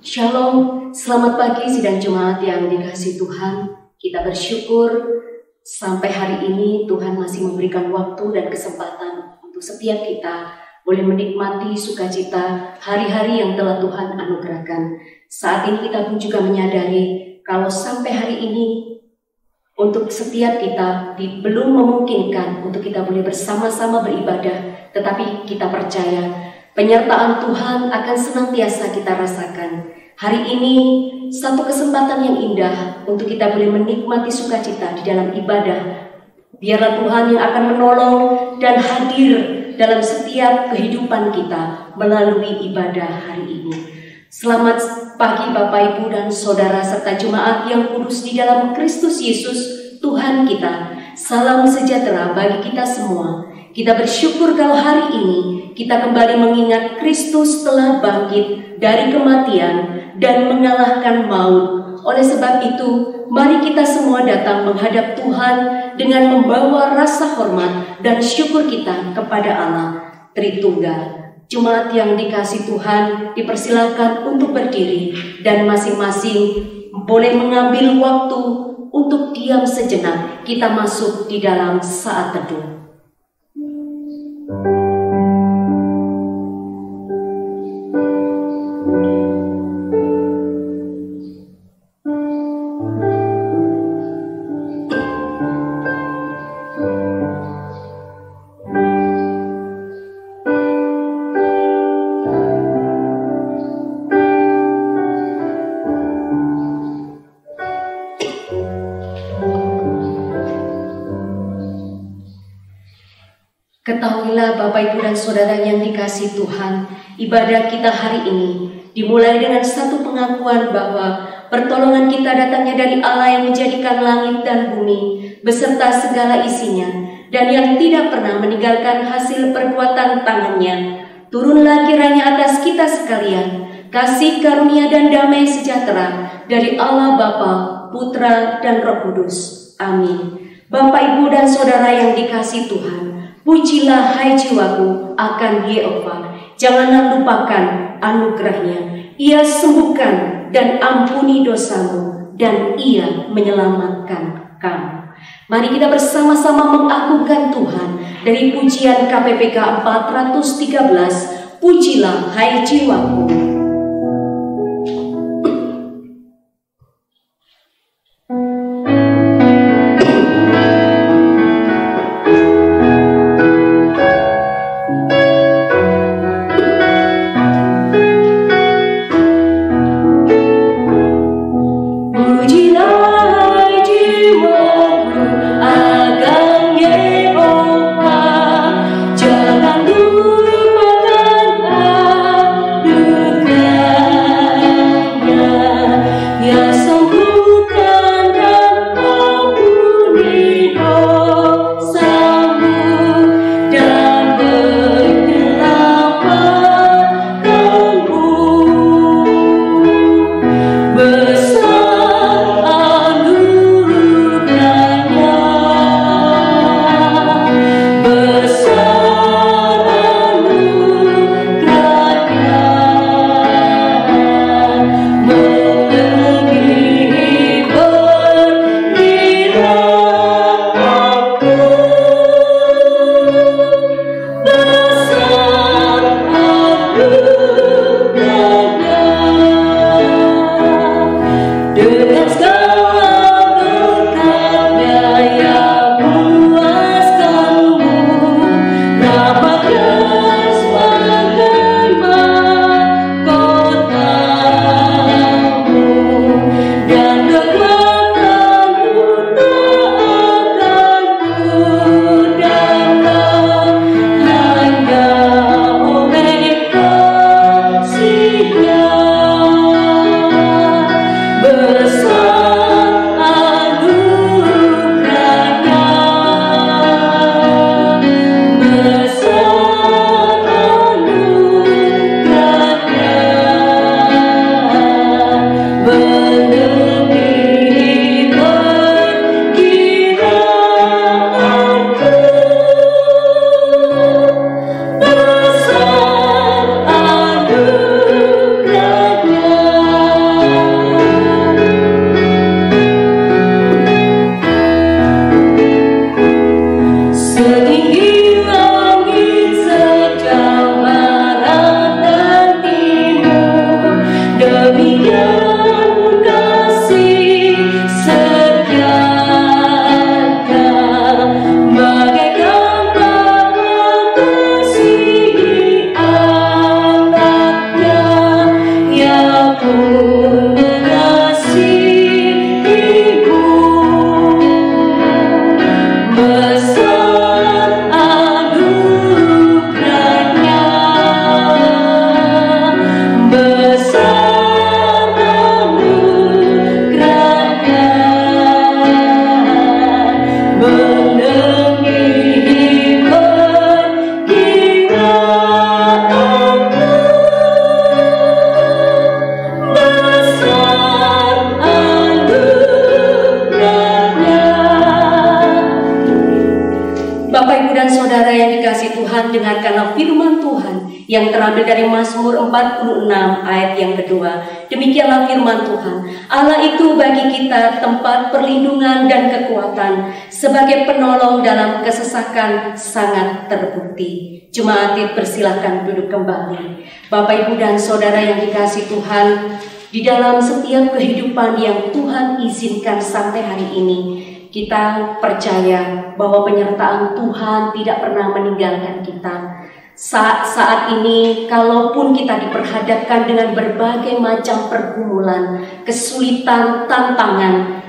Shalom, selamat pagi sidang jemaat yang dikasih Tuhan. Kita bersyukur sampai hari ini Tuhan masih memberikan waktu dan kesempatan untuk setiap kita boleh menikmati sukacita hari-hari yang telah Tuhan anugerahkan. Saat ini kita pun juga menyadari kalau sampai hari ini untuk setiap kita belum memungkinkan untuk kita boleh bersama-sama beribadah, tetapi kita percaya penyertaan Tuhan akan senantiasa kita rasakan. Hari ini satu kesempatan yang indah untuk kita boleh menikmati sukacita di dalam ibadah. Biarlah Tuhan yang akan menolong dan hadir dalam setiap kehidupan kita melalui ibadah hari ini. Selamat pagi Bapak Ibu dan Saudara serta jemaat yang kudus di dalam Kristus Yesus Tuhan kita. Salam sejahtera bagi kita semua. Kita bersyukur kalau hari ini kita kembali mengingat Kristus telah bangkit dari kematian dan mengalahkan maut. Oleh sebab itu, mari kita semua datang menghadap Tuhan dengan membawa rasa hormat dan syukur kita kepada Allah Tritunggal. Jumat yang dikasih Tuhan dipersilakan untuk berdiri dan masing-masing boleh mengambil waktu untuk diam sejenak. Kita masuk di dalam saat teduh. Thank you. Bapak Ibu dan Saudara yang dikasih Tuhan, ibadah kita hari ini dimulai dengan satu pengakuan bahwa pertolongan kita datangnya dari Allah yang menjadikan langit dan bumi beserta segala isinya dan yang tidak pernah meninggalkan hasil perbuatan tangannya. Turunlah kiranya atas kita sekalian kasih karunia dan damai sejahtera dari Allah Bapa, Putra, dan Roh Kudus. Amin. Bapak, Ibu, dan Saudara yang dikasih Tuhan, Pujilah hai jiwaku akan Yehova. Janganlah lupakan anugerahnya. Ia sembuhkan dan ampuni dosamu dan ia menyelamatkan kamu. Mari kita bersama-sama mengagungkan Tuhan dari pujian KPPK 413. Pujilah hai jiwaku. Perlindungan dan kekuatan sebagai penolong dalam kesesakan sangat terbukti. Jemaat persilahkan duduk kembali. Bapak Ibu dan Saudara yang dikasih Tuhan, di dalam setiap kehidupan yang Tuhan izinkan sampai hari ini, kita percaya bahwa penyertaan Tuhan tidak pernah meninggalkan kita. Saat-saat ini, kalaupun kita diperhadapkan dengan berbagai macam pergumulan, kesulitan, tantangan,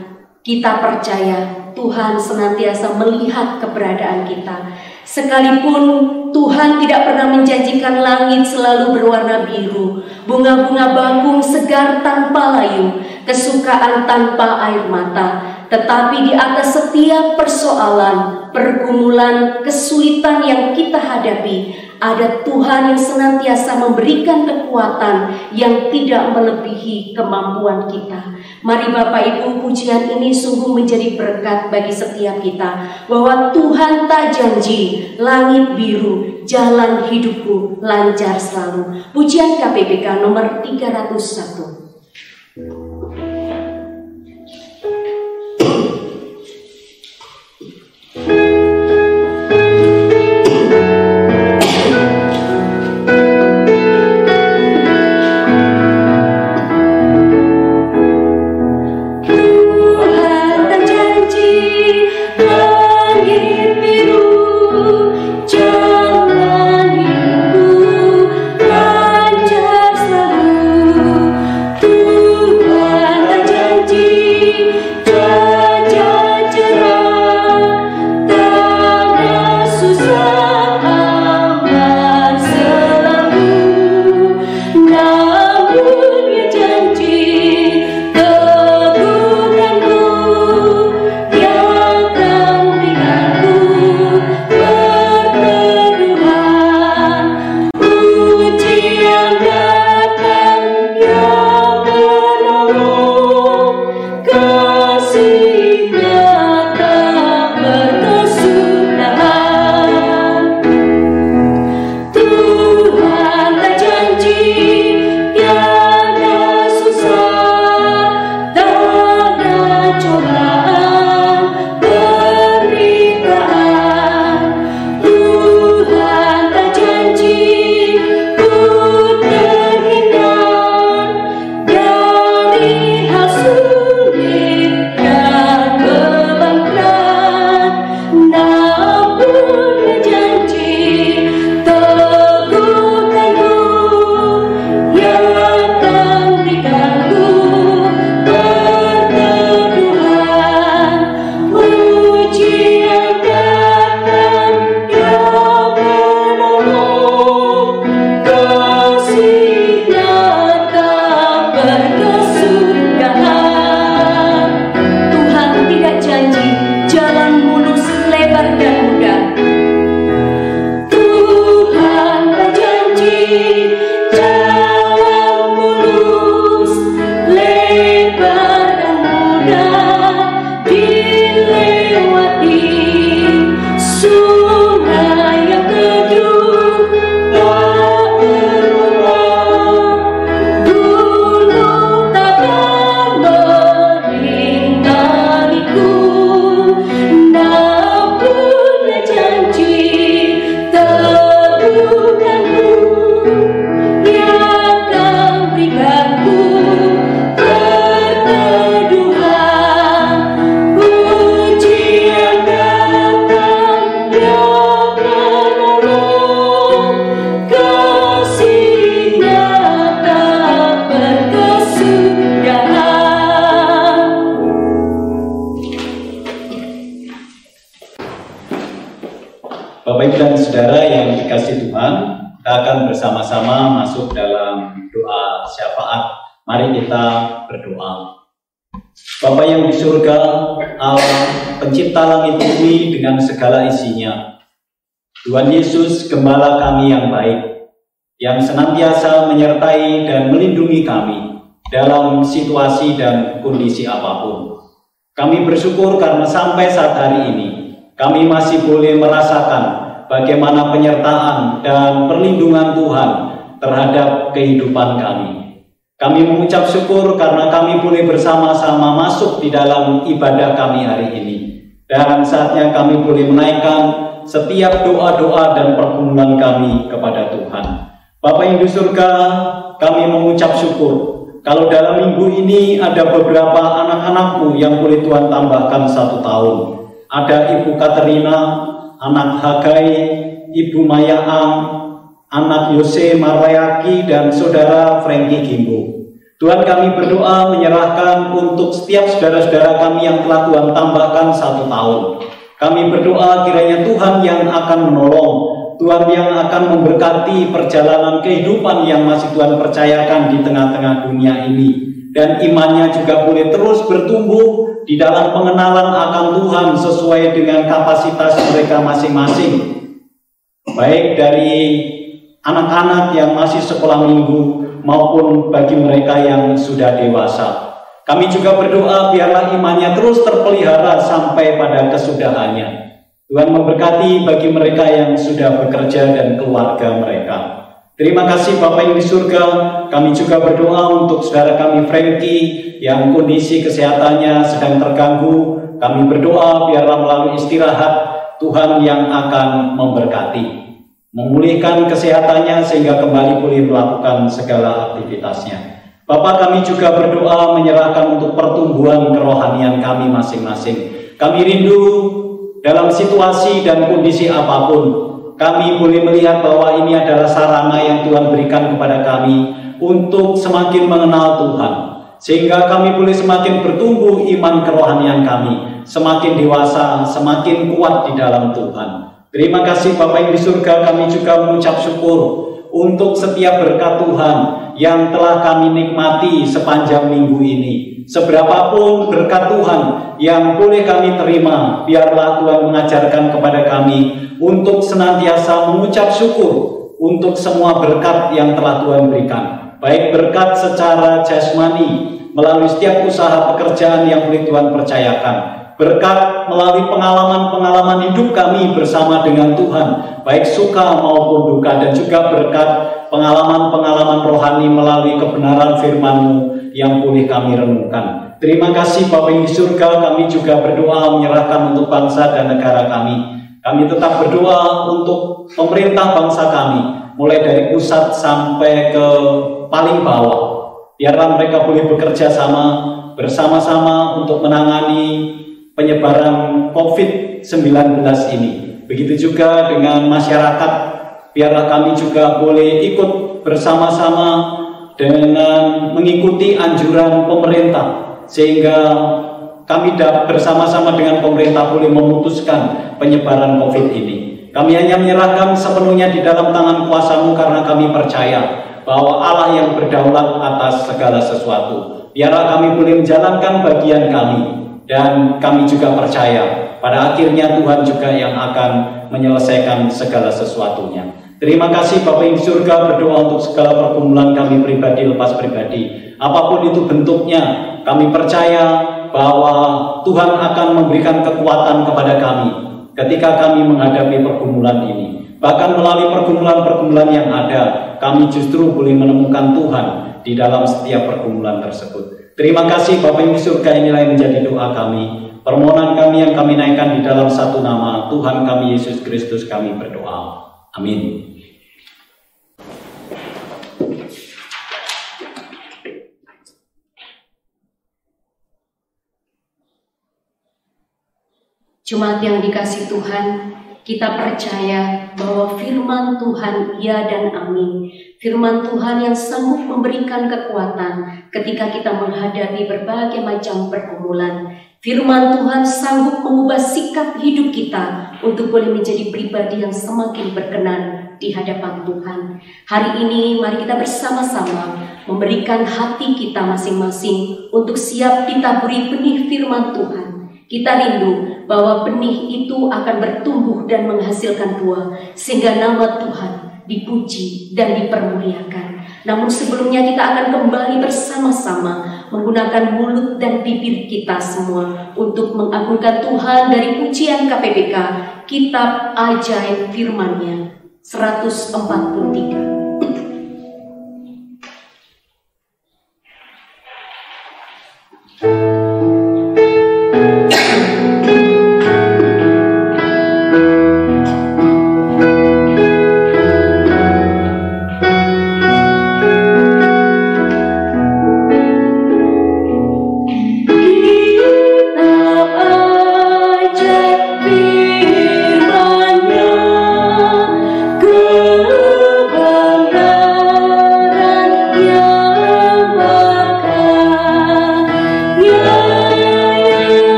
kita percaya Tuhan senantiasa melihat keberadaan kita. Sekalipun Tuhan tidak pernah menjanjikan langit selalu berwarna biru, bunga-bunga bakung segar tanpa layu, kesukaan tanpa air mata, tetapi di atas setiap persoalan, pergumulan, kesulitan yang kita hadapi, ada Tuhan yang senantiasa memberikan kekuatan yang tidak melebihi kemampuan kita. Mari Bapak Ibu, pujian ini sungguh menjadi berkat bagi setiap kita. Bahwa Tuhan tak janji, langit biru, jalan hidupku lancar selalu. Pujian KPPK nomor 301. Kondisi apa pun. Kami bersyukur karena sampai saat hari ini, kami masih boleh merasakan bagaimana penyertaan dan perlindungan Tuhan terhadap kehidupan kami. Kami mengucap syukur karena kami boleh bersama-sama masuk di dalam ibadah kami hari ini. Dan saatnya kami boleh menaikkan setiap doa-doa dan pergumulan kami kepada Tuhan. Bapak yang surga, kami mengucap syukur. Kalau dalam minggu ini ada beberapa anak-anakku yang boleh Tuhan tambahkan satu tahun. Ada Ibu Katerina, anak Hagai, Ibu Maya Ang, anak Yose Marayaki dan saudara Frankie Gimbo. Tuhan kami berdoa menyerahkan untuk setiap saudara-saudara kami yang telah Tuhan tambahkan satu tahun. Kami berdoa kiranya Tuhan yang akan menolong, Tuhan yang akan memberkati perjalanan kehidupan yang masih Tuhan percayakan di tengah-tengah dunia ini. Dan imannya juga boleh terus bertumbuh di dalam pengenalan akan Tuhan sesuai dengan kapasitas mereka masing-masing. Baik dari anak-anak yang masih sekolah minggu maupun bagi mereka yang sudah dewasa. Kami juga berdoa biarlah imannya terus terpelihara sampai pada kesudahannya. Tuhan memberkati bagi mereka yang sudah bekerja dan keluarga mereka. Terima kasih Bapak yang di surga. Kami juga berdoa untuk saudara kami Frankie yang kondisi kesehatannya sedang terganggu. Kami berdoa biarlah melalui istirahat Tuhan yang akan memberkati memulihkan kesehatannya sehingga kembali boleh melakukan segala aktivitasnya. Bapak kami juga berdoa menyerahkan untuk pertumbuhan kerohanian kami masing-masing. Kami rindu dalam situasi dan kondisi apa pun, kami boleh melihat bahwa ini adalah sarana yang Tuhan berikan kepada kami untuk semakin mengenal Tuhan. Sehingga kami boleh semakin bertumbuh iman kerohanian kami, semakin dewasa, semakin kuat di dalam Tuhan. Terima kasih Bapak di surga kami juga mengucap syukur untuk setiap berkat Tuhan yang telah kami nikmati sepanjang minggu ini. Seberapapun berkat Tuhan yang boleh kami terima, biarlah Tuhan mengajarkan kepada kami untuk senantiasa mengucap syukur untuk semua berkat yang telah Tuhan berikan. Baik berkat secara jasmani melalui setiap usaha pekerjaan yang boleh Tuhan percayakan. Berkat melalui pengalaman-pengalaman hidup kami bersama dengan Tuhan, baik suka maupun duka, dan juga berkat pengalaman-pengalaman rohani melalui kebenaran firman-Mu yang boleh kami renungkan. Terima kasih Bapak yang di surga, kami juga berdoa menyerahkan untuk bangsa dan negara kami. Kami tetap berdoa untuk pemerintah bangsa kami, mulai dari pusat sampai ke paling bawah. Biarlah mereka boleh bekerja sama bersama-sama untuk menangani penyebaran COVID-19 ini. Begitu juga dengan masyarakat, biarlah kami juga boleh ikut bersama-sama dengan mengikuti anjuran pemerintah sehingga kami bersama-sama dengan pemerintah boleh memutuskan penyebaran COVID ini. Kami hanya menyerahkan sepenuhnya di dalam tangan kuasamu karena kami percaya bahwa Allah yang berdaulat atas segala sesuatu. Biarlah kami boleh menjalankan bagian kami dan kami juga percaya pada akhirnya Tuhan juga yang akan menyelesaikan segala sesuatunya. Terima kasih Bapak di surga berdoa untuk segala pergumulan kami pribadi lepas pribadi. Apa pun itu bentuknya, kami percaya bahwa Tuhan akan memberikan kekuatan kepada kami ketika kami menghadapi pergumulan ini. Bahkan melalui pergumulan-pergumulan yang ada, kami justru boleh menemukan Tuhan di dalam setiap pergumulan tersebut. Terima kasih Bapak di surga inilah yang menjadi doa kami. Permohonan kami yang kami naikkan di dalam satu nama Tuhan kami Yesus Kristus kami berdoa. Amin. Jemaat yang dikasih Tuhan, kita percaya bahwa firman Tuhan ya dan amin. Firman Tuhan yang sanggup memberikan kekuatan ketika kita menghadapi berbagai macam pergumulan. Firman Tuhan sanggup mengubah sikap hidup kita untuk boleh menjadi pribadi yang semakin berkenan di hadapan Tuhan. Hari ini mari kita bersama-sama memberikan hati kita masing-masing untuk siap ditaburi benih firman Tuhan. Kita rindu bahwa benih itu akan bertumbuh dan menghasilkan buah sehingga nama Tuhan dipuji dan dipermuliakan. Namun sebelumnya kita akan kembali bersama-sama menggunakan mulut dan bibir kita semua untuk mengagungkan Tuhan dari pujian KPPK Kitab Ajaib Firman-Nya 143.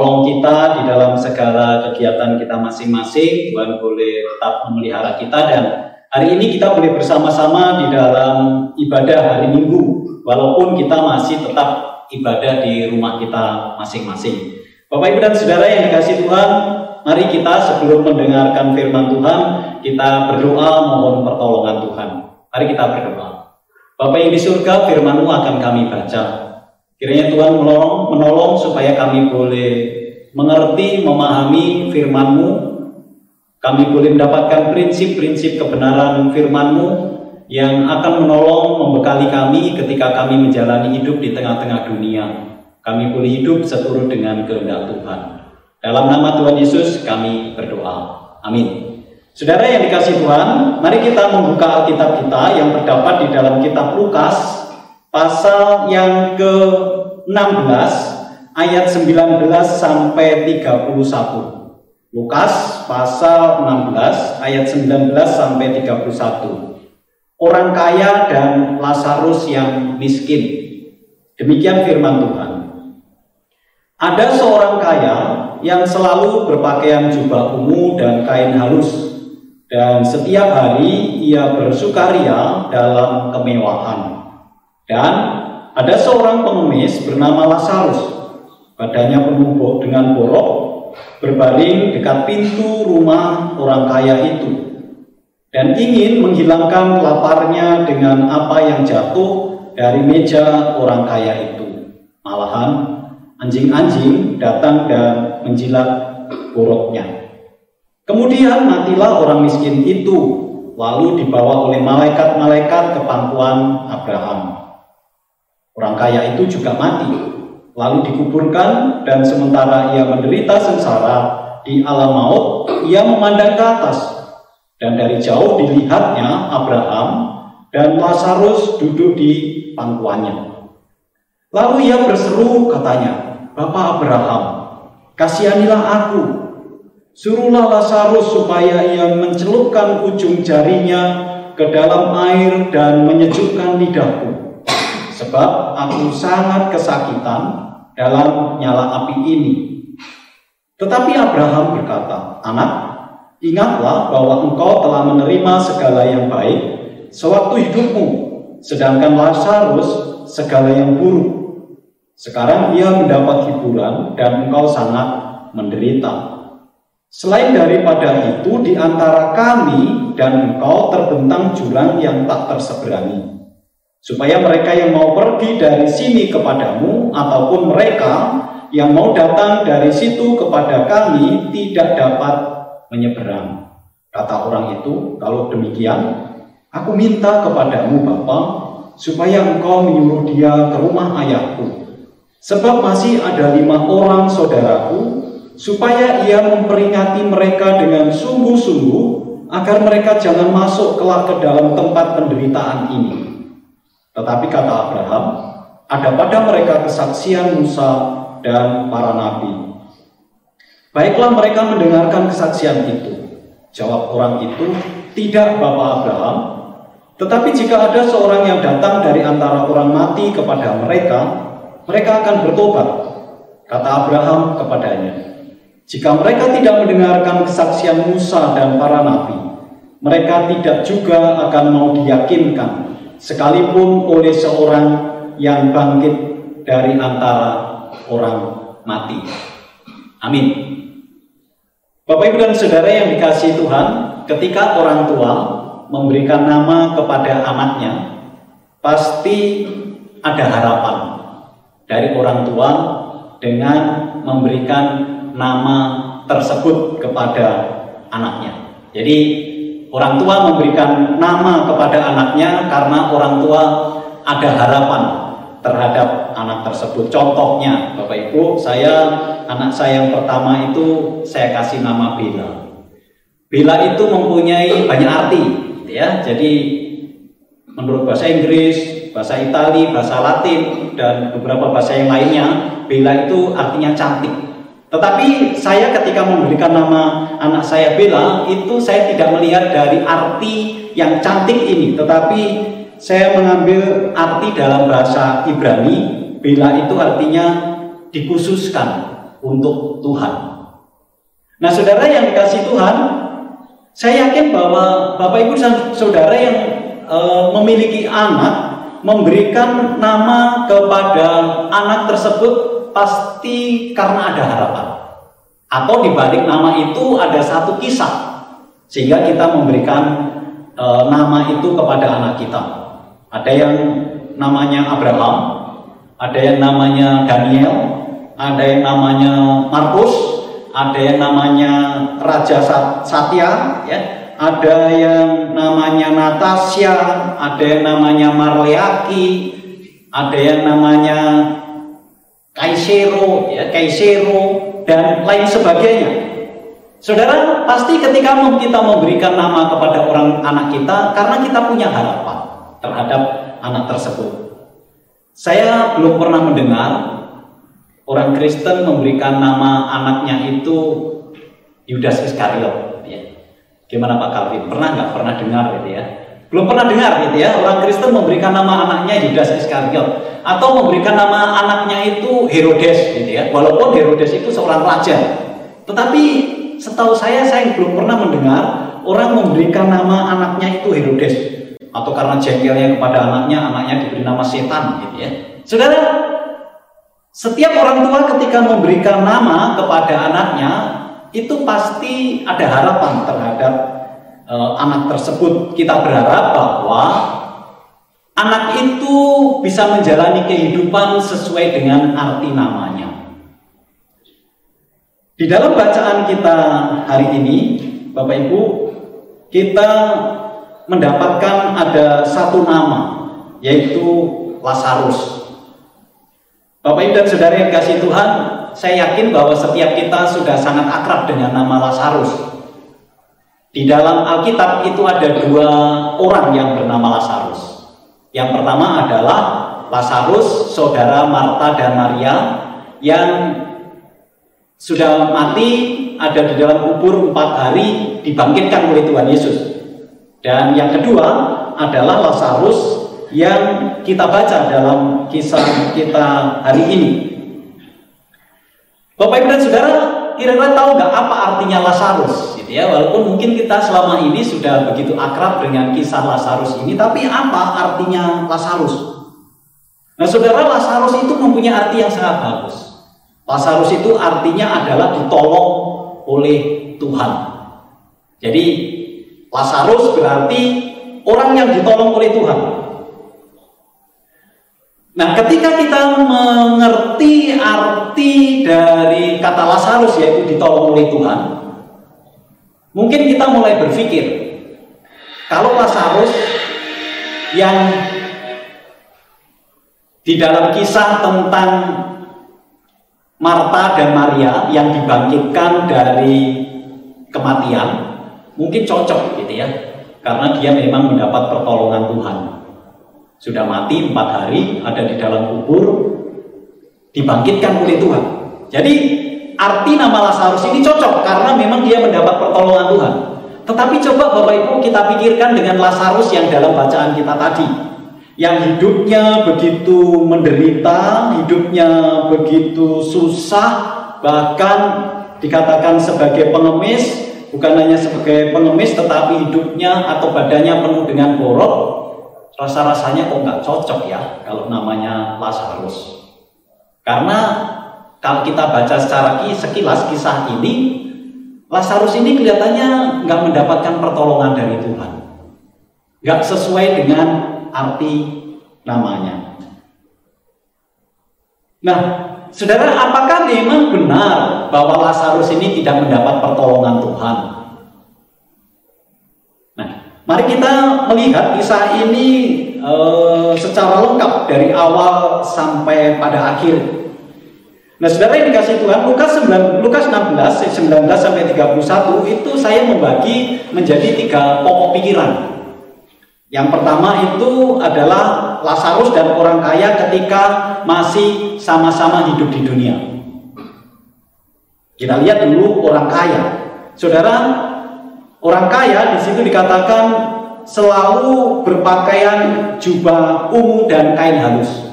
Menolong kita di dalam segala kegiatan kita masing-masing. Tuhan boleh tetap memelihara kita dan hari ini kita boleh bersama-sama di dalam ibadah hari Minggu, walaupun kita masih tetap ibadah di rumah kita masing-masing. Bapak Ibu dan Saudara yang dikasih Tuhan, mari kita sebelum mendengarkan firman Tuhan, kita berdoa mohon pertolongan Tuhan. Mari kita berdoa. Bapak yang di surga, firman-Mu akan kami baca. Kiranya Tuhan menolong, menolong supaya kami boleh mengerti, memahami firman-Mu. Kami boleh mendapatkan prinsip-prinsip kebenaran firman-Mu yang akan menolong, membekali kami ketika kami menjalani hidup di tengah-tengah dunia. Kami boleh hidup seturut dengan kehendak Tuhan. Dalam nama Tuhan Yesus kami berdoa. Amin. Saudara yang dikasih Tuhan, mari kita membuka Alkitab kita yang terdapat di dalam kitab Lukas pasal yang ke-16 ayat 19 sampai 31. Lukas pasal 16 ayat 19 sampai 31. Orang kaya dan Lazarus yang miskin. Demikian firman Tuhan. Ada seorang kaya yang selalu berpakaian jubah ungu dan kain halus dan setiap hari ia bersukaria dalam kemewahan. Dan ada seorang pengemis bernama Lazarus, badannya penuh dengan borok, berbaring dekat pintu rumah orang kaya itu, dan ingin menghilangkan laparnya dengan apa yang jatuh dari meja orang kaya itu. Malahan anjing-anjing datang dan menjilat buruknya. Kemudian matilah orang miskin itu, lalu dibawa oleh malaikat-malaikat ke pangkuan Abraham. Orang kaya itu juga mati, lalu dikuburkan dan sementara ia menderita sengsara di alam maut, ia memandang ke atas dan dari jauh dilihatnya Abraham dan Lazarus duduk di pangkuannya. Lalu ia berseru katanya, Bapak Abraham, kasihanilah aku. Suruhlah Lazarus supaya ia mencelupkan ujung jarinya ke dalam air dan menyejukkan lidahku. Sebab aku sangat kesakitan dalam nyala api ini. Tetapi Abraham berkata, Anak, ingatlah bahwa engkau telah menerima segala yang baik sewaktu hidupmu, sedangkan Lazarus segala yang buruk. Sekarang ia mendapat hiburan dan engkau sangat menderita. Selain daripada itu, di antara kami dan engkau terbentang jurang yang tak terseberangi. Supaya mereka yang mau pergi dari sini kepadamu, ataupun mereka yang mau datang dari situ kepada kami, tidak dapat menyeberang. Kata orang itu, kalau demikian, aku minta kepadamu Bapa, supaya engkau menyuruh dia ke rumah ayahku, Sebab masih ada lima orang saudaraku, supaya ia memperingati mereka dengan sungguh-sungguh, agar mereka jangan masuk kelak ke dalam tempat penderitaan ini. Tetapi kata Abraham, ada pada mereka kesaksian Musa dan para nabi. Baiklah mereka mendengarkan kesaksian itu. Jawab orang itu, tidak Bapak Abraham, tetapi jika ada seorang yang datang dari antara orang mati kepada mereka, mereka akan bertobat. Kata Abraham kepadanya, jika mereka tidak mendengarkan kesaksian Musa dan para nabi, mereka tidak juga akan mau diyakinkan, sekalipun oleh seorang yang bangkit dari antara orang mati. Amin. Bapak, ibu, dan saudara yang dikasih Tuhan, ketika orang tua memberikan nama kepada anaknya, pasti ada harapan dari orang tua dengan memberikan nama tersebut kepada anaknya. Jadi orang tua memberikan nama kepada anaknya karena orang tua ada harapan terhadap anak tersebut. Contohnya, Bapak Ibu, saya anak saya yang pertama itu saya kasih nama Bella. Bella itu mempunyai banyak arti, ya. Jadi menurut bahasa Inggris bahasa Itali, bahasa Latin, dan beberapa bahasa yang lainnya, Bella itu artinya cantik. Tetapi saya ketika memberikan nama anak saya Bella, itu saya tidak melihat dari arti yang cantik ini, tetapi saya mengambil arti dalam bahasa Ibrani, Bella itu artinya dikhususkan untuk Tuhan. Nah, saudara yang dikasih Tuhan, saya yakin bahwa Bapak Ibu saudara yang e, memiliki anak memberikan nama kepada anak tersebut pasti karena ada harapan. Atau di balik nama itu ada satu kisah sehingga kita memberikan e, nama itu kepada anak kita. Ada yang namanya Abraham, ada yang namanya Daniel, ada yang namanya Markus, ada yang namanya Raja Satya, ya, ada yang namanya Natasha, ada yang namanya Marleaki, ada yang namanya Kaisero, ya Kaisero dan lain sebagainya. Saudara, pasti ketika kita memberikan nama kepada orang anak kita karena kita punya harapan terhadap anak tersebut. Saya belum pernah mendengar orang Kristen memberikan nama anaknya itu Yudas Iskariot Gimana Pak Calvin? Pernah nggak pernah dengar gitu ya? Belum pernah dengar gitu ya, orang Kristen memberikan nama anaknya Yudas Iskariot atau memberikan nama anaknya itu Herodes gitu ya. Walaupun Herodes itu seorang raja. Tetapi setahu saya saya belum pernah mendengar orang memberikan nama anaknya itu Herodes atau karena jengkelnya kepada anaknya, anaknya diberi nama setan gitu ya. Saudara, setiap orang tua ketika memberikan nama kepada anaknya itu pasti ada harapan terhadap uh, anak tersebut. Kita berharap bahwa anak itu bisa menjalani kehidupan sesuai dengan arti namanya. Di dalam bacaan kita hari ini, Bapak Ibu, kita mendapatkan ada satu nama, yaitu Lazarus. Bapak Ibu dan Saudara yang kasih Tuhan, saya yakin bahwa setiap kita sudah sangat akrab dengan nama Lazarus. Di dalam Alkitab itu ada dua orang yang bernama Lazarus. Yang pertama adalah Lazarus, saudara Marta dan Maria, yang sudah mati ada di dalam kubur empat hari dibangkitkan oleh Tuhan Yesus. Dan yang kedua adalah Lazarus yang kita baca dalam kisah kita hari ini. Bapak Ibu dan Saudara, kira-kira tahu nggak apa artinya Lazarus? Gitu ya, walaupun mungkin kita selama ini sudah begitu akrab dengan kisah Lazarus ini, tapi apa artinya Lazarus? Nah, saudara Lazarus itu mempunyai arti yang sangat bagus. Lazarus itu artinya adalah ditolong oleh Tuhan. Jadi Lazarus berarti orang yang ditolong oleh Tuhan. Nah, ketika kita mengerti arti dari kata Lazarus yaitu ditolong oleh Tuhan, mungkin kita mulai berpikir kalau Lazarus yang di dalam kisah tentang Marta dan Maria yang dibangkitkan dari kematian mungkin cocok gitu ya karena dia memang mendapat pertolongan Tuhan sudah mati empat hari ada di dalam kubur dibangkitkan oleh Tuhan. Jadi arti nama Lazarus ini cocok karena memang dia mendapat pertolongan Tuhan. Tetapi coba Bapak Ibu kita pikirkan dengan Lazarus yang dalam bacaan kita tadi. Yang hidupnya begitu menderita, hidupnya begitu susah, bahkan dikatakan sebagai pengemis, bukan hanya sebagai pengemis, tetapi hidupnya atau badannya penuh dengan borok, rasa-rasanya kok nggak cocok ya kalau namanya Lazarus. Karena kalau kita baca secara sekilas kisah ini, Lazarus ini kelihatannya nggak mendapatkan pertolongan dari Tuhan, nggak sesuai dengan arti namanya. Nah, saudara, apakah memang benar bahwa Lazarus ini tidak mendapat pertolongan Tuhan? Mari kita melihat kisah ini e, secara lengkap dari awal sampai pada akhir. Nah, saudara yang dikasih Tuhan, Lukas 9, Lukas 16, 19 sampai 31 itu saya membagi menjadi tiga pokok pikiran. Yang pertama itu adalah Lazarus dan orang kaya ketika masih sama-sama hidup di dunia. Kita lihat dulu orang kaya. Saudara, orang kaya di situ dikatakan selalu berpakaian jubah ungu dan kain halus.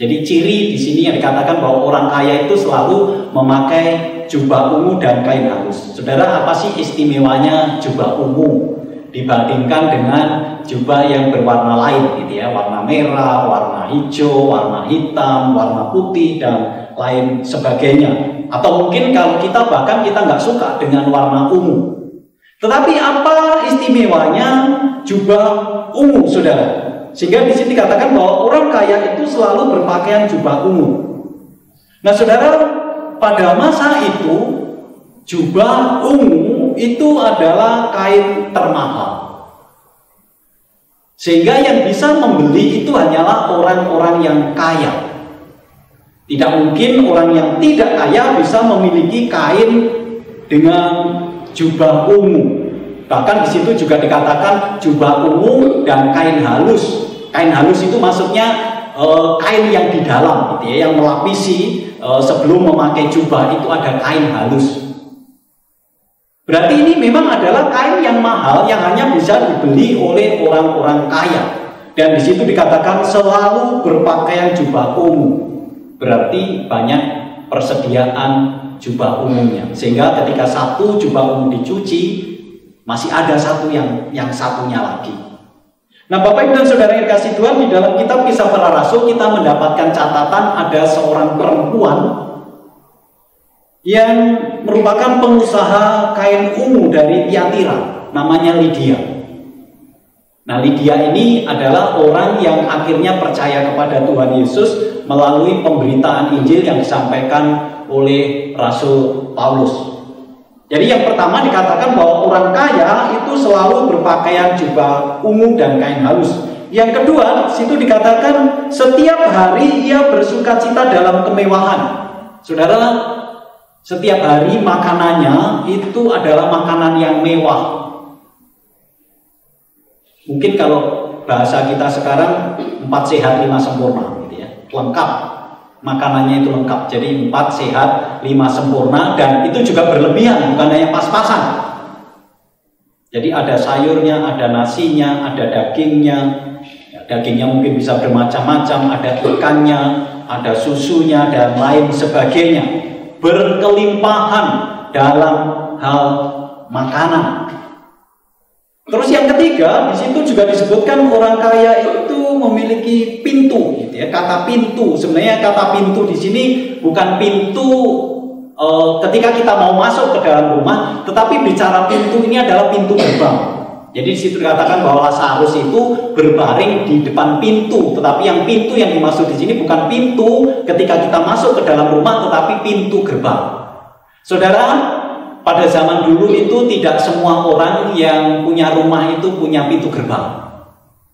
Jadi ciri di sini yang dikatakan bahwa orang kaya itu selalu memakai jubah ungu dan kain halus. Saudara, apa sih istimewanya jubah ungu? dibandingkan dengan jubah yang berwarna lain gitu ya, warna merah, warna hijau, warna hitam, warna putih dan lain sebagainya. Atau mungkin kalau kita bahkan kita nggak suka dengan warna ungu. Tetapi apa istimewanya jubah ungu, saudara? Sehingga di sini dikatakan bahwa orang kaya itu selalu berpakaian jubah ungu. Nah, saudara, pada masa itu jubah ungu itu adalah kain termahal. Sehingga yang bisa membeli itu hanyalah orang-orang yang kaya. Tidak mungkin orang yang tidak kaya bisa memiliki kain dengan jubah ungu. Bahkan di situ juga dikatakan jubah ungu dan kain halus. Kain halus itu maksudnya e, kain yang di dalam, gitu ya, yang melapisi e, sebelum memakai jubah itu ada kain halus. Berarti ini memang adalah kain yang mahal yang hanya bisa dibeli oleh orang-orang kaya. Dan di situ dikatakan selalu berpakaian jubah ungu. Berarti banyak persediaan jubah umumnya. Sehingga ketika satu jubah umum dicuci, masih ada satu yang yang satunya lagi. Nah, Bapak Ibu dan Saudara yang kasih Tuhan di dalam kitab Kisah Para Rasul kita mendapatkan catatan ada seorang perempuan yang merupakan pengusaha kain ungu dari Tiatira, namanya Lydia. Nah, Lydia ini adalah orang yang akhirnya percaya kepada Tuhan Yesus melalui pemberitaan Injil yang disampaikan oleh Rasul Paulus. Jadi yang pertama dikatakan bahwa orang kaya itu selalu berpakaian jubah ungu dan kain halus. Yang kedua, situ dikatakan setiap hari ia bersuka cita dalam kemewahan. Saudara, setiap hari makanannya itu adalah makanan yang mewah. Mungkin kalau bahasa kita sekarang empat sehat lima sempurna, gitu ya, lengkap makanannya itu lengkap. Jadi empat sehat, lima sempurna, dan itu juga berlebihan, bukan hanya pas-pasan. Jadi ada sayurnya, ada nasinya, ada dagingnya. Ya, dagingnya mungkin bisa bermacam-macam, ada ikannya, ada susunya, dan lain sebagainya. Berkelimpahan dalam hal makanan. Terus yang ketiga, di situ juga disebutkan orang kaya memiliki pintu, gitu ya. Kata pintu, sebenarnya kata pintu di sini bukan pintu uh, ketika kita mau masuk ke dalam rumah, tetapi bicara pintu ini adalah pintu gerbang. Jadi di situ dikatakan bahwa Lazarus itu berbaring di depan pintu, tetapi yang pintu yang dimaksud di sini bukan pintu ketika kita masuk ke dalam rumah, tetapi pintu gerbang. Saudara, pada zaman dulu itu tidak semua orang yang punya rumah itu punya pintu gerbang.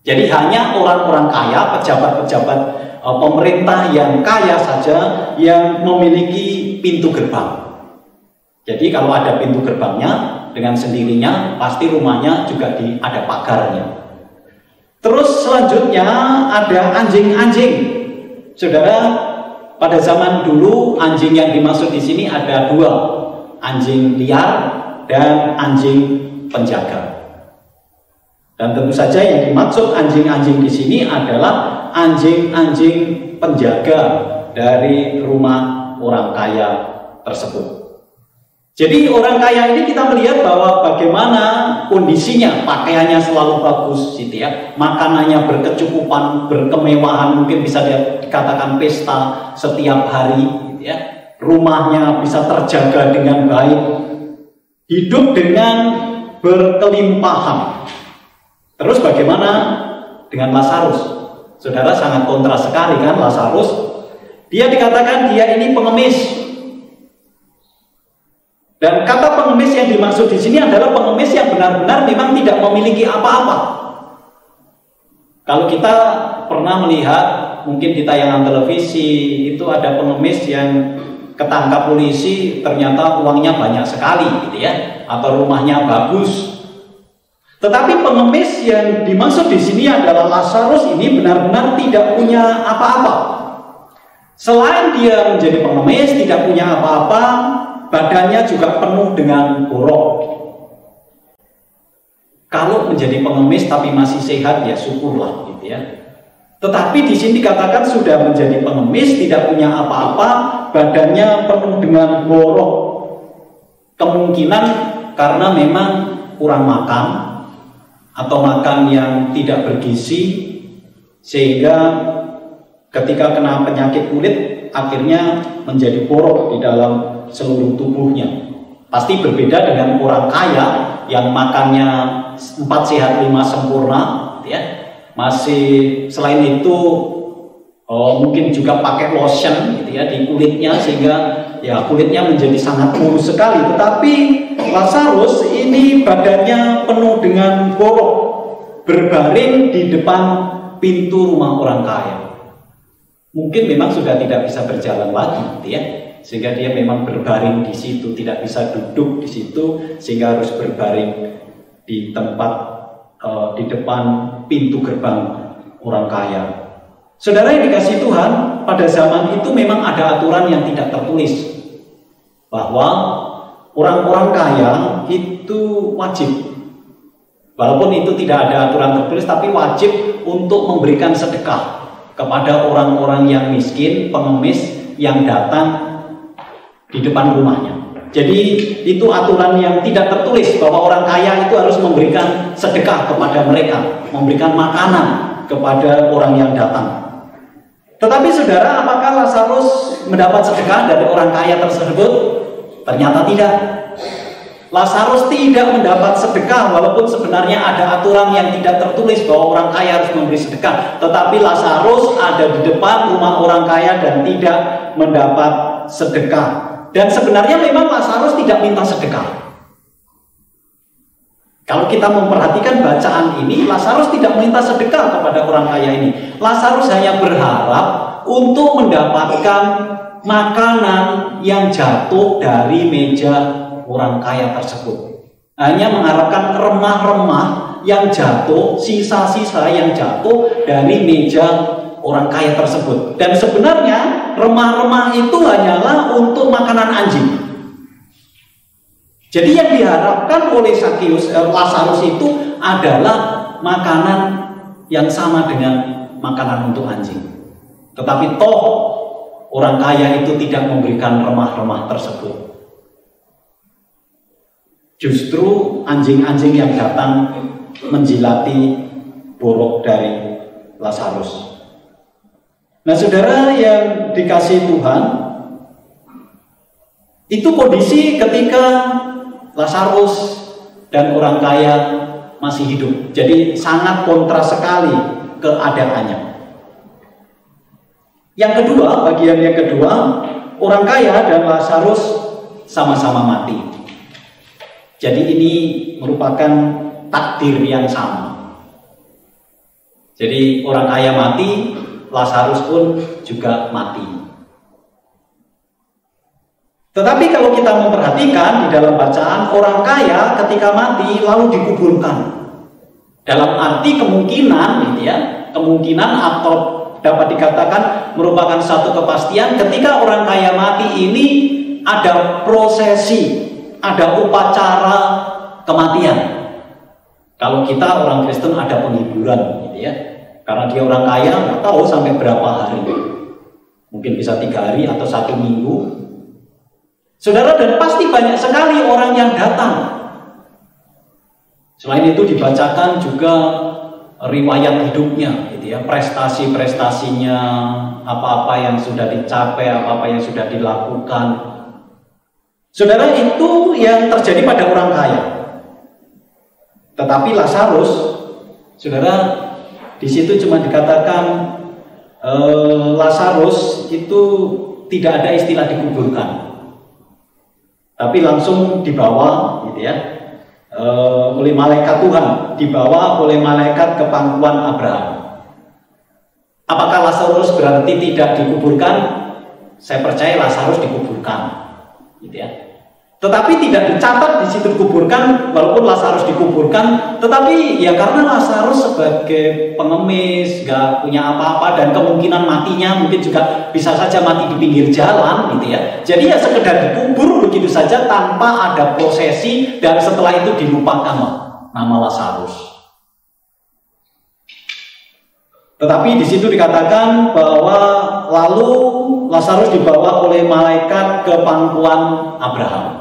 Jadi hanya orang-orang kaya, pejabat-pejabat e, pemerintah yang kaya saja yang memiliki pintu gerbang. Jadi kalau ada pintu gerbangnya dengan sendirinya pasti rumahnya juga di ada pagarnya. Terus selanjutnya ada anjing-anjing. Saudara, pada zaman dulu anjing yang dimaksud di sini ada dua, anjing liar dan anjing penjaga. Dan tentu saja yang dimaksud anjing-anjing di sini adalah anjing-anjing penjaga dari rumah orang kaya tersebut. Jadi orang kaya ini kita melihat bahwa bagaimana kondisinya, pakaiannya selalu bagus, gitu ya, makanannya berkecukupan, berkemewahan, mungkin bisa dikatakan pesta setiap hari, gitu ya rumahnya bisa terjaga dengan baik, hidup dengan berkelimpahan. Terus bagaimana dengan Lazarus? Saudara sangat kontras sekali kan Lazarus. Dia dikatakan dia ini pengemis. Dan kata pengemis yang dimaksud di sini adalah pengemis yang benar-benar memang tidak memiliki apa-apa. Kalau kita pernah melihat mungkin di tayangan televisi itu ada pengemis yang ketangkap polisi ternyata uangnya banyak sekali gitu ya atau rumahnya bagus tetapi pengemis yang dimaksud di sini adalah Lazarus ini benar-benar tidak punya apa-apa. Selain dia menjadi pengemis, tidak punya apa-apa, badannya juga penuh dengan borok. Kalau menjadi pengemis tapi masih sehat ya syukurlah gitu ya. Tetapi di sini dikatakan sudah menjadi pengemis, tidak punya apa-apa, badannya penuh dengan borok. Kemungkinan karena memang kurang makan atau makan yang tidak bergizi sehingga ketika kena penyakit kulit akhirnya menjadi borok di dalam seluruh tubuhnya. Pasti berbeda dengan orang kaya yang makannya empat sehat lima sempurna, ya masih selain itu oh, mungkin juga pakai lotion gitu ya di kulitnya sehingga ya kulitnya menjadi sangat mulus sekali tetapi Lazarus ini badannya penuh dengan borok berbaring di depan pintu rumah orang kaya mungkin memang sudah tidak bisa berjalan lagi gitu ya sehingga dia memang berbaring di situ tidak bisa duduk di situ sehingga harus berbaring di tempat uh, di depan pintu gerbang orang kaya. Saudara yang dikasih Tuhan, pada zaman itu memang ada aturan yang tidak tertulis bahwa orang-orang kaya itu wajib Walaupun itu tidak ada aturan tertulis, tapi wajib untuk memberikan sedekah kepada orang-orang yang miskin, pengemis yang datang di depan rumahnya. Jadi itu aturan yang tidak tertulis bahwa orang kaya itu harus memberikan sedekah kepada mereka, memberikan makanan kepada orang yang datang. Tetapi saudara, apakah Lazarus mendapat sedekah dari orang kaya tersebut? Ternyata tidak. Lazarus tidak mendapat sedekah walaupun sebenarnya ada aturan yang tidak tertulis bahwa orang kaya harus memberi sedekah. Tetapi Lazarus ada di depan rumah orang kaya dan tidak mendapat sedekah. Dan sebenarnya memang Lazarus tidak minta sedekah. Kalau kita memperhatikan bacaan ini, Lazarus tidak minta sedekah kepada orang kaya ini. Lazarus hanya berharap untuk mendapatkan makanan yang jatuh dari meja orang kaya tersebut. Hanya mengharapkan remah-remah yang jatuh, sisa-sisa yang jatuh dari meja orang kaya tersebut. Dan sebenarnya remah-remah itu hanyalah untuk makanan anjing. Jadi yang diharapkan oleh Sakius eh, Lazarus itu adalah makanan yang sama dengan makanan untuk anjing. Tetapi toh orang kaya itu tidak memberikan remah-remah tersebut. Justru anjing-anjing yang datang menjilati borok dari Lazarus. Nah, saudara yang dikasih Tuhan, itu kondisi ketika Lazarus dan orang kaya masih hidup. Jadi sangat kontra sekali keadaannya. Yang kedua, bagian yang kedua, orang kaya dan Lazarus sama-sama mati. Jadi ini merupakan takdir yang sama. Jadi orang kaya mati, Lazarus pun juga mati. Tetapi kalau kita memperhatikan di dalam bacaan orang kaya ketika mati lalu dikuburkan. Dalam arti kemungkinan gitu ya, kemungkinan atau dapat dikatakan merupakan satu kepastian ketika orang kaya mati ini ada prosesi ada upacara kematian. Kalau kita orang Kristen ada penghiburan, gitu ya. Karena dia orang kaya, nggak tahu sampai berapa hari. Mungkin bisa tiga hari atau satu minggu. Saudara dan pasti banyak sekali orang yang datang. Selain itu dibacakan juga riwayat hidupnya, gitu ya, prestasi-prestasinya, apa-apa yang sudah dicapai, apa-apa yang sudah dilakukan, Saudara itu yang terjadi pada orang kaya. Tetapi Lazarus, saudara, di situ cuma dikatakan e, Lazarus itu tidak ada istilah dikuburkan, tapi langsung dibawa, gitu ya, e, oleh malaikat Tuhan, dibawa oleh malaikat ke pangkuan Abraham. Apakah Lazarus berarti tidak dikuburkan? Saya percaya Lazarus dikuburkan, gitu ya. Tetapi tidak dicatat di situ dikuburkan, walaupun Lazarus dikuburkan, tetapi ya karena Lazarus sebagai pengemis, gak punya apa-apa dan kemungkinan matinya mungkin juga bisa saja mati di pinggir jalan gitu ya. Jadi ya sekedar dikubur begitu saja tanpa ada prosesi dan setelah itu dilupakan nama Lazarus. Tetapi di situ dikatakan bahwa lalu Lazarus dibawa oleh malaikat ke pangkuan Abraham.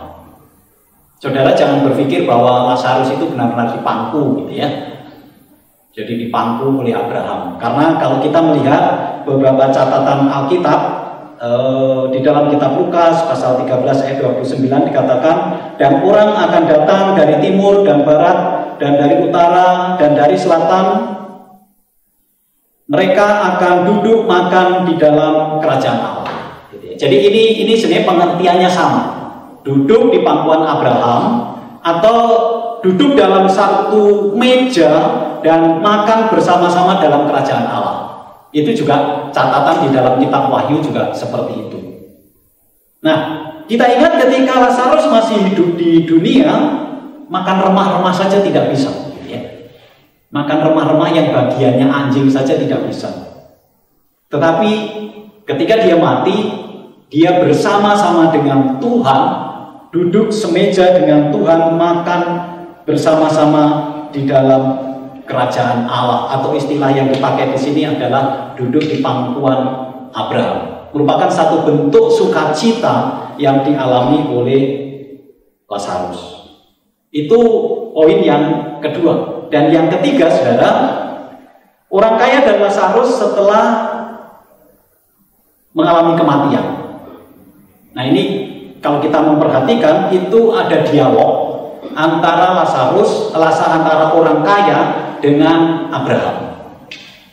Saudara jangan berpikir bahwa Lazarus itu benar-benar dipangku gitu ya. Jadi dipangku oleh Abraham. Karena kalau kita melihat beberapa catatan Alkitab eh, di dalam kitab Lukas pasal 13 ayat 29 dikatakan dan orang akan datang dari timur dan barat dan dari utara dan dari selatan mereka akan duduk makan di dalam kerajaan Allah. Gitu ya. Jadi ini ini sebenarnya pengertiannya sama duduk di pangkuan Abraham atau duduk dalam satu meja dan makan bersama-sama dalam kerajaan Allah. Itu juga catatan di dalam kitab Wahyu juga seperti itu. Nah, kita ingat ketika Lazarus masih hidup di dunia, makan remah-remah saja tidak bisa. Ya. Makan remah-remah yang bagiannya anjing saja tidak bisa. Tetapi ketika dia mati, dia bersama-sama dengan Tuhan duduk semeja dengan Tuhan makan bersama-sama di dalam kerajaan Allah. Atau istilah yang dipakai di sini adalah duduk di pangkuan Abraham. Merupakan satu bentuk sukacita yang dialami oleh Lazarus. Itu poin yang kedua. Dan yang ketiga saudara orang kaya dan Lazarus setelah mengalami kematian. Nah ini kalau kita memperhatikan itu ada dialog antara Lazarus, antara orang kaya dengan Abraham.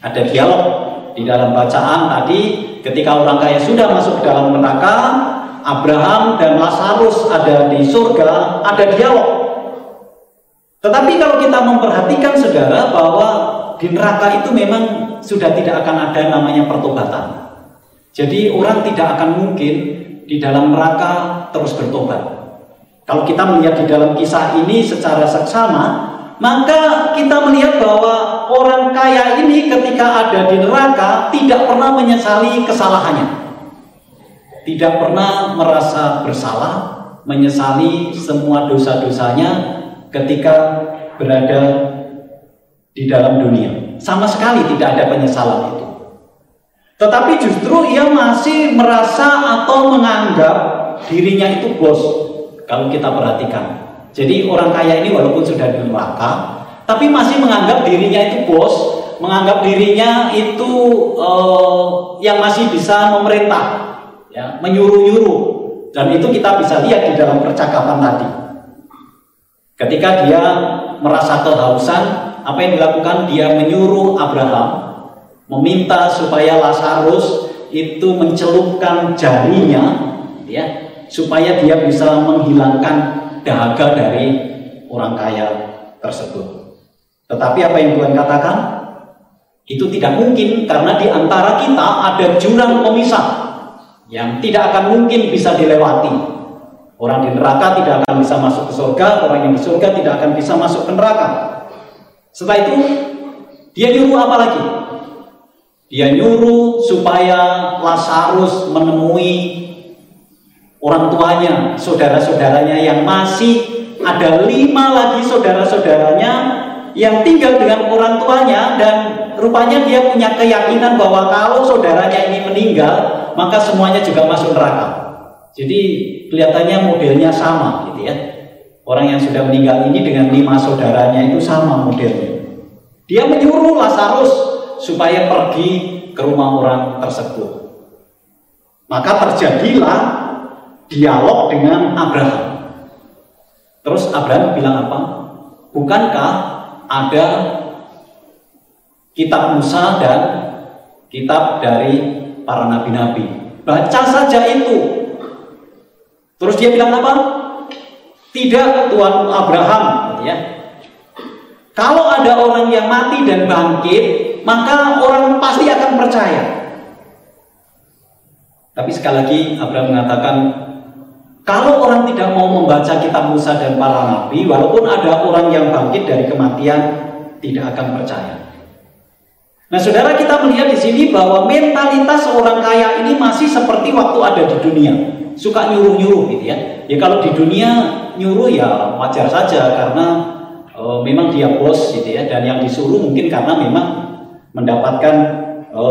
Ada dialog di dalam bacaan tadi ketika orang kaya sudah masuk ke dalam neraka, Abraham dan Lazarus ada di surga, ada dialog. Tetapi kalau kita memperhatikan saudara bahwa di neraka itu memang sudah tidak akan ada namanya pertobatan. Jadi orang tidak akan mungkin di dalam neraka terus bertobat. Kalau kita melihat di dalam kisah ini secara seksama, maka kita melihat bahwa orang kaya ini ketika ada di neraka tidak pernah menyesali kesalahannya tidak pernah merasa bersalah, menyesali semua dosa-dosanya ketika berada di dalam dunia. Sama sekali tidak ada penyesalan itu. Tetapi justru ia masih merasa atau menganggap dirinya itu bos. Kalau kita perhatikan. Jadi orang kaya ini walaupun sudah di neraka, tapi masih menganggap dirinya itu bos, menganggap dirinya itu uh, yang masih bisa memerintah, ya, menyuruh-nyuruh. Dan itu kita bisa lihat di dalam percakapan tadi. Ketika dia merasa kehausan, apa yang dilakukan? Dia menyuruh Abraham meminta supaya Lazarus itu mencelupkan jarinya ya supaya dia bisa menghilangkan dahaga dari orang kaya tersebut. Tetapi apa yang Tuhan katakan? Itu tidak mungkin karena di antara kita ada jurang pemisah yang tidak akan mungkin bisa dilewati. Orang di neraka tidak akan bisa masuk ke surga, orang yang di surga tidak akan bisa masuk ke neraka. Setelah itu, dia nyuruh apa lagi? Dia nyuruh supaya Lazarus menemui orang tuanya, saudara-saudaranya yang masih ada lima lagi saudara-saudaranya yang tinggal dengan orang tuanya dan rupanya dia punya keyakinan bahwa kalau saudaranya ini meninggal maka semuanya juga masuk neraka. Jadi kelihatannya modelnya sama gitu ya. Orang yang sudah meninggal ini dengan lima saudaranya itu sama modelnya. Dia menyuruh Lazarus supaya pergi ke rumah orang tersebut. Maka terjadilah dialog dengan Abraham. Terus Abraham bilang apa? Bukankah ada kitab Musa dan kitab dari para nabi-nabi. Baca saja itu. Terus dia bilang apa? Tidak Tuhan Abraham, gitu ya. Kalau ada orang yang mati dan bangkit, maka orang pasti akan percaya. Tapi sekali lagi Abraham mengatakan, kalau orang tidak mau membaca kitab Musa dan para nabi, walaupun ada orang yang bangkit dari kematian, tidak akan percaya. Nah, saudara kita melihat di sini bahwa mentalitas orang kaya ini masih seperti waktu ada di dunia, suka nyuruh-nyuruh gitu ya. Ya kalau di dunia nyuruh ya wajar saja karena e, memang dia bos gitu ya, dan yang disuruh mungkin karena memang mendapatkan e,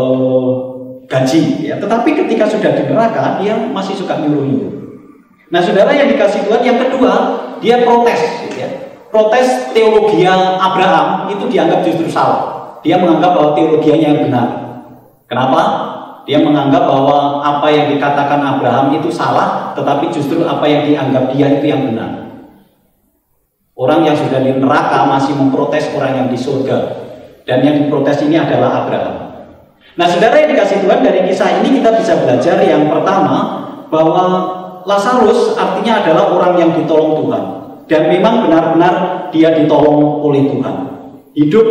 gaji ya. Tetapi ketika sudah di neraka dia masih suka nyuruh-nyuruh. Nah, saudara yang dikasih Tuhan yang kedua dia protes gitu ya. Protes teologi Abraham itu dianggap justru salah. Dia menganggap bahwa teologianya yang benar. Kenapa? Dia menganggap bahwa apa yang dikatakan Abraham itu salah, tetapi justru apa yang dianggap dia itu yang benar. Orang yang sudah di neraka masih memprotes orang yang di surga. Dan yang diprotes ini adalah Abraham. Nah saudara yang dikasih Tuhan dari kisah ini kita bisa belajar yang pertama bahwa Lazarus artinya adalah orang yang ditolong Tuhan. Dan memang benar-benar dia ditolong oleh Tuhan. Hidup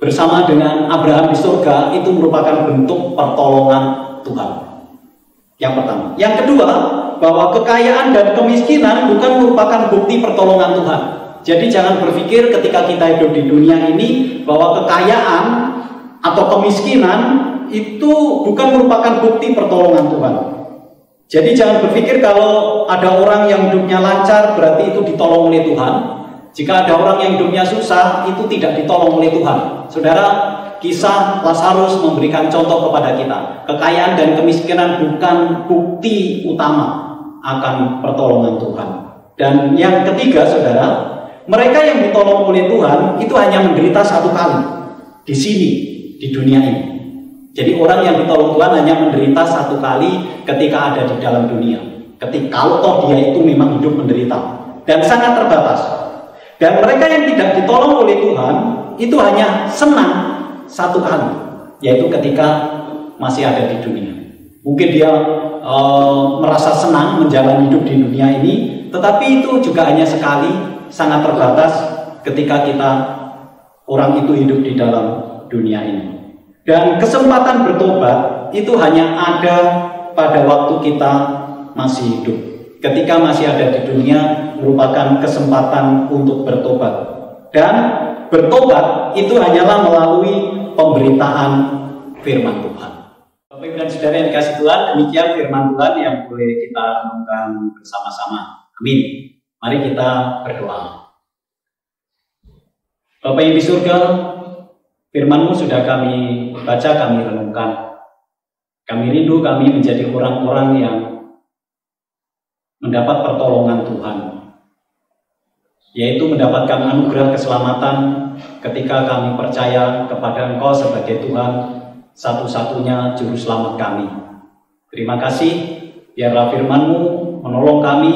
bersama dengan Abraham di surga itu merupakan bentuk pertolongan Tuhan. Yang pertama. Yang kedua, bahwa kekayaan dan kemiskinan bukan merupakan bukti pertolongan Tuhan. Jadi jangan berpikir ketika kita hidup di dunia ini bahwa kekayaan atau kemiskinan itu bukan merupakan bukti pertolongan Tuhan. Jadi jangan berpikir kalau ada orang yang hidupnya lancar berarti itu ditolong oleh Tuhan. Jika ada orang yang hidupnya susah, itu tidak ditolong oleh Tuhan. Saudara, kisah Lazarus memberikan contoh kepada kita. Kekayaan dan kemiskinan bukan bukti utama akan pertolongan Tuhan. Dan yang ketiga, saudara, mereka yang ditolong oleh Tuhan itu hanya menderita satu kali di sini, di dunia ini. Jadi orang yang ditolong Tuhan hanya menderita satu kali ketika ada di dalam dunia. Ketika kalau toh dia itu memang hidup menderita. dan sangat terbatas. Dan mereka yang tidak ditolong oleh Tuhan itu hanya senang satu kali, yaitu ketika masih ada di dunia. Mungkin dia e, merasa senang menjalani hidup di dunia ini, tetapi itu juga hanya sekali, sangat terbatas ketika kita orang itu hidup di dalam dunia ini. Dan kesempatan bertobat itu hanya ada pada waktu kita masih hidup. Ketika masih ada di dunia merupakan kesempatan untuk bertobat. Dan bertobat itu hanyalah melalui pemberitaan firman Tuhan. Bapak Ibu dan Saudara yang dikasih Tuhan, demikian firman Tuhan yang boleh kita renungkan bersama-sama. Amin. Mari kita berdoa. Bapak di surga, firman-Mu sudah kami baca, kami renungkan. Kami rindu kami menjadi orang-orang yang mendapat pertolongan Tuhan, yaitu mendapatkan anugerah keselamatan ketika kami percaya kepada Engkau sebagai Tuhan satu-satunya juru selamat kami. Terima kasih, biarlah firman-Mu menolong kami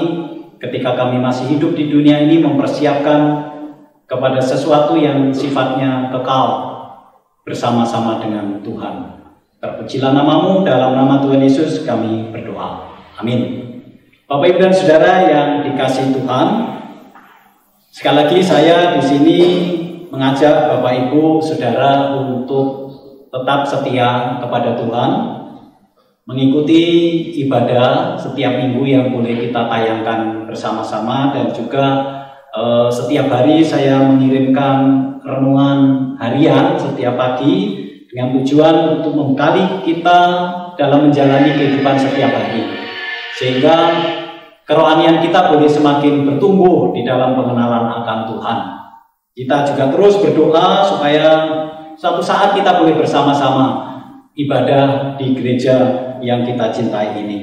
ketika kami masih hidup di dunia ini mempersiapkan kepada sesuatu yang sifatnya kekal bersama-sama dengan Tuhan. Terpujilah namamu dalam nama Tuhan Yesus kami berdoa. Amin. Bapak Ibu dan Saudara yang dikasih Tuhan, sekali lagi saya di sini mengajak Bapak Ibu Saudara untuk tetap setia kepada Tuhan, mengikuti ibadah setiap minggu yang boleh kita tayangkan bersama-sama dan juga eh, setiap hari saya mengirimkan renungan harian setiap pagi dengan tujuan untuk membekali kita dalam menjalani kehidupan setiap hari. Sehingga kerohanian kita boleh semakin bertumbuh di dalam pengenalan akan Tuhan. Kita juga terus berdoa supaya suatu saat kita boleh bersama-sama ibadah di gereja yang kita cintai ini.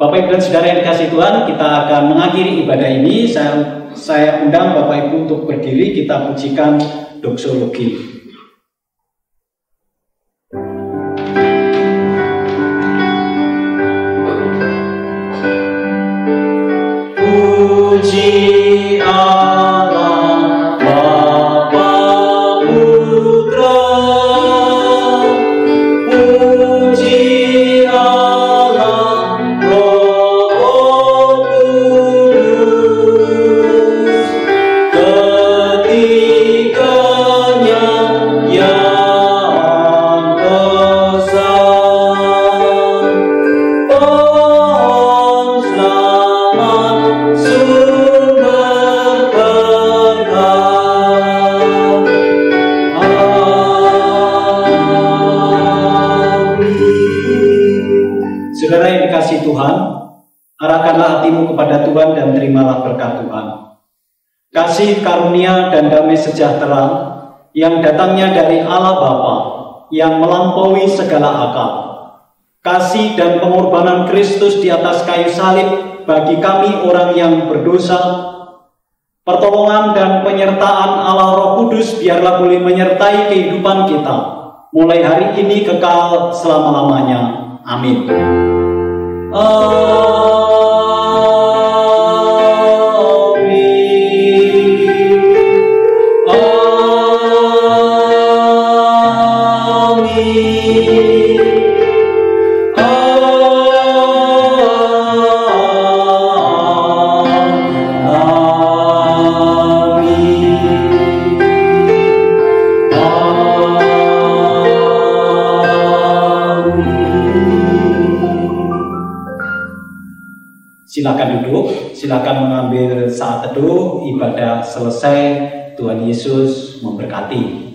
Bapak Ibu dan Saudara yang dikasih Tuhan, kita akan mengakhiri ibadah ini. Saya, saya undang Bapak Ibu untuk berdiri, kita pujikan doksologi. Karunia dan damai sejahtera yang datangnya dari Allah Bapa yang melampaui segala akal. Kasih dan pengorbanan Kristus di atas kayu salib bagi kami orang yang berdosa. Pertolongan dan penyertaan Allah Roh Kudus biarlah boleh menyertai kehidupan kita mulai hari ini kekal selama-lamanya. Amin. Uh... ibadah selesai, Tuhan Yesus memberkati.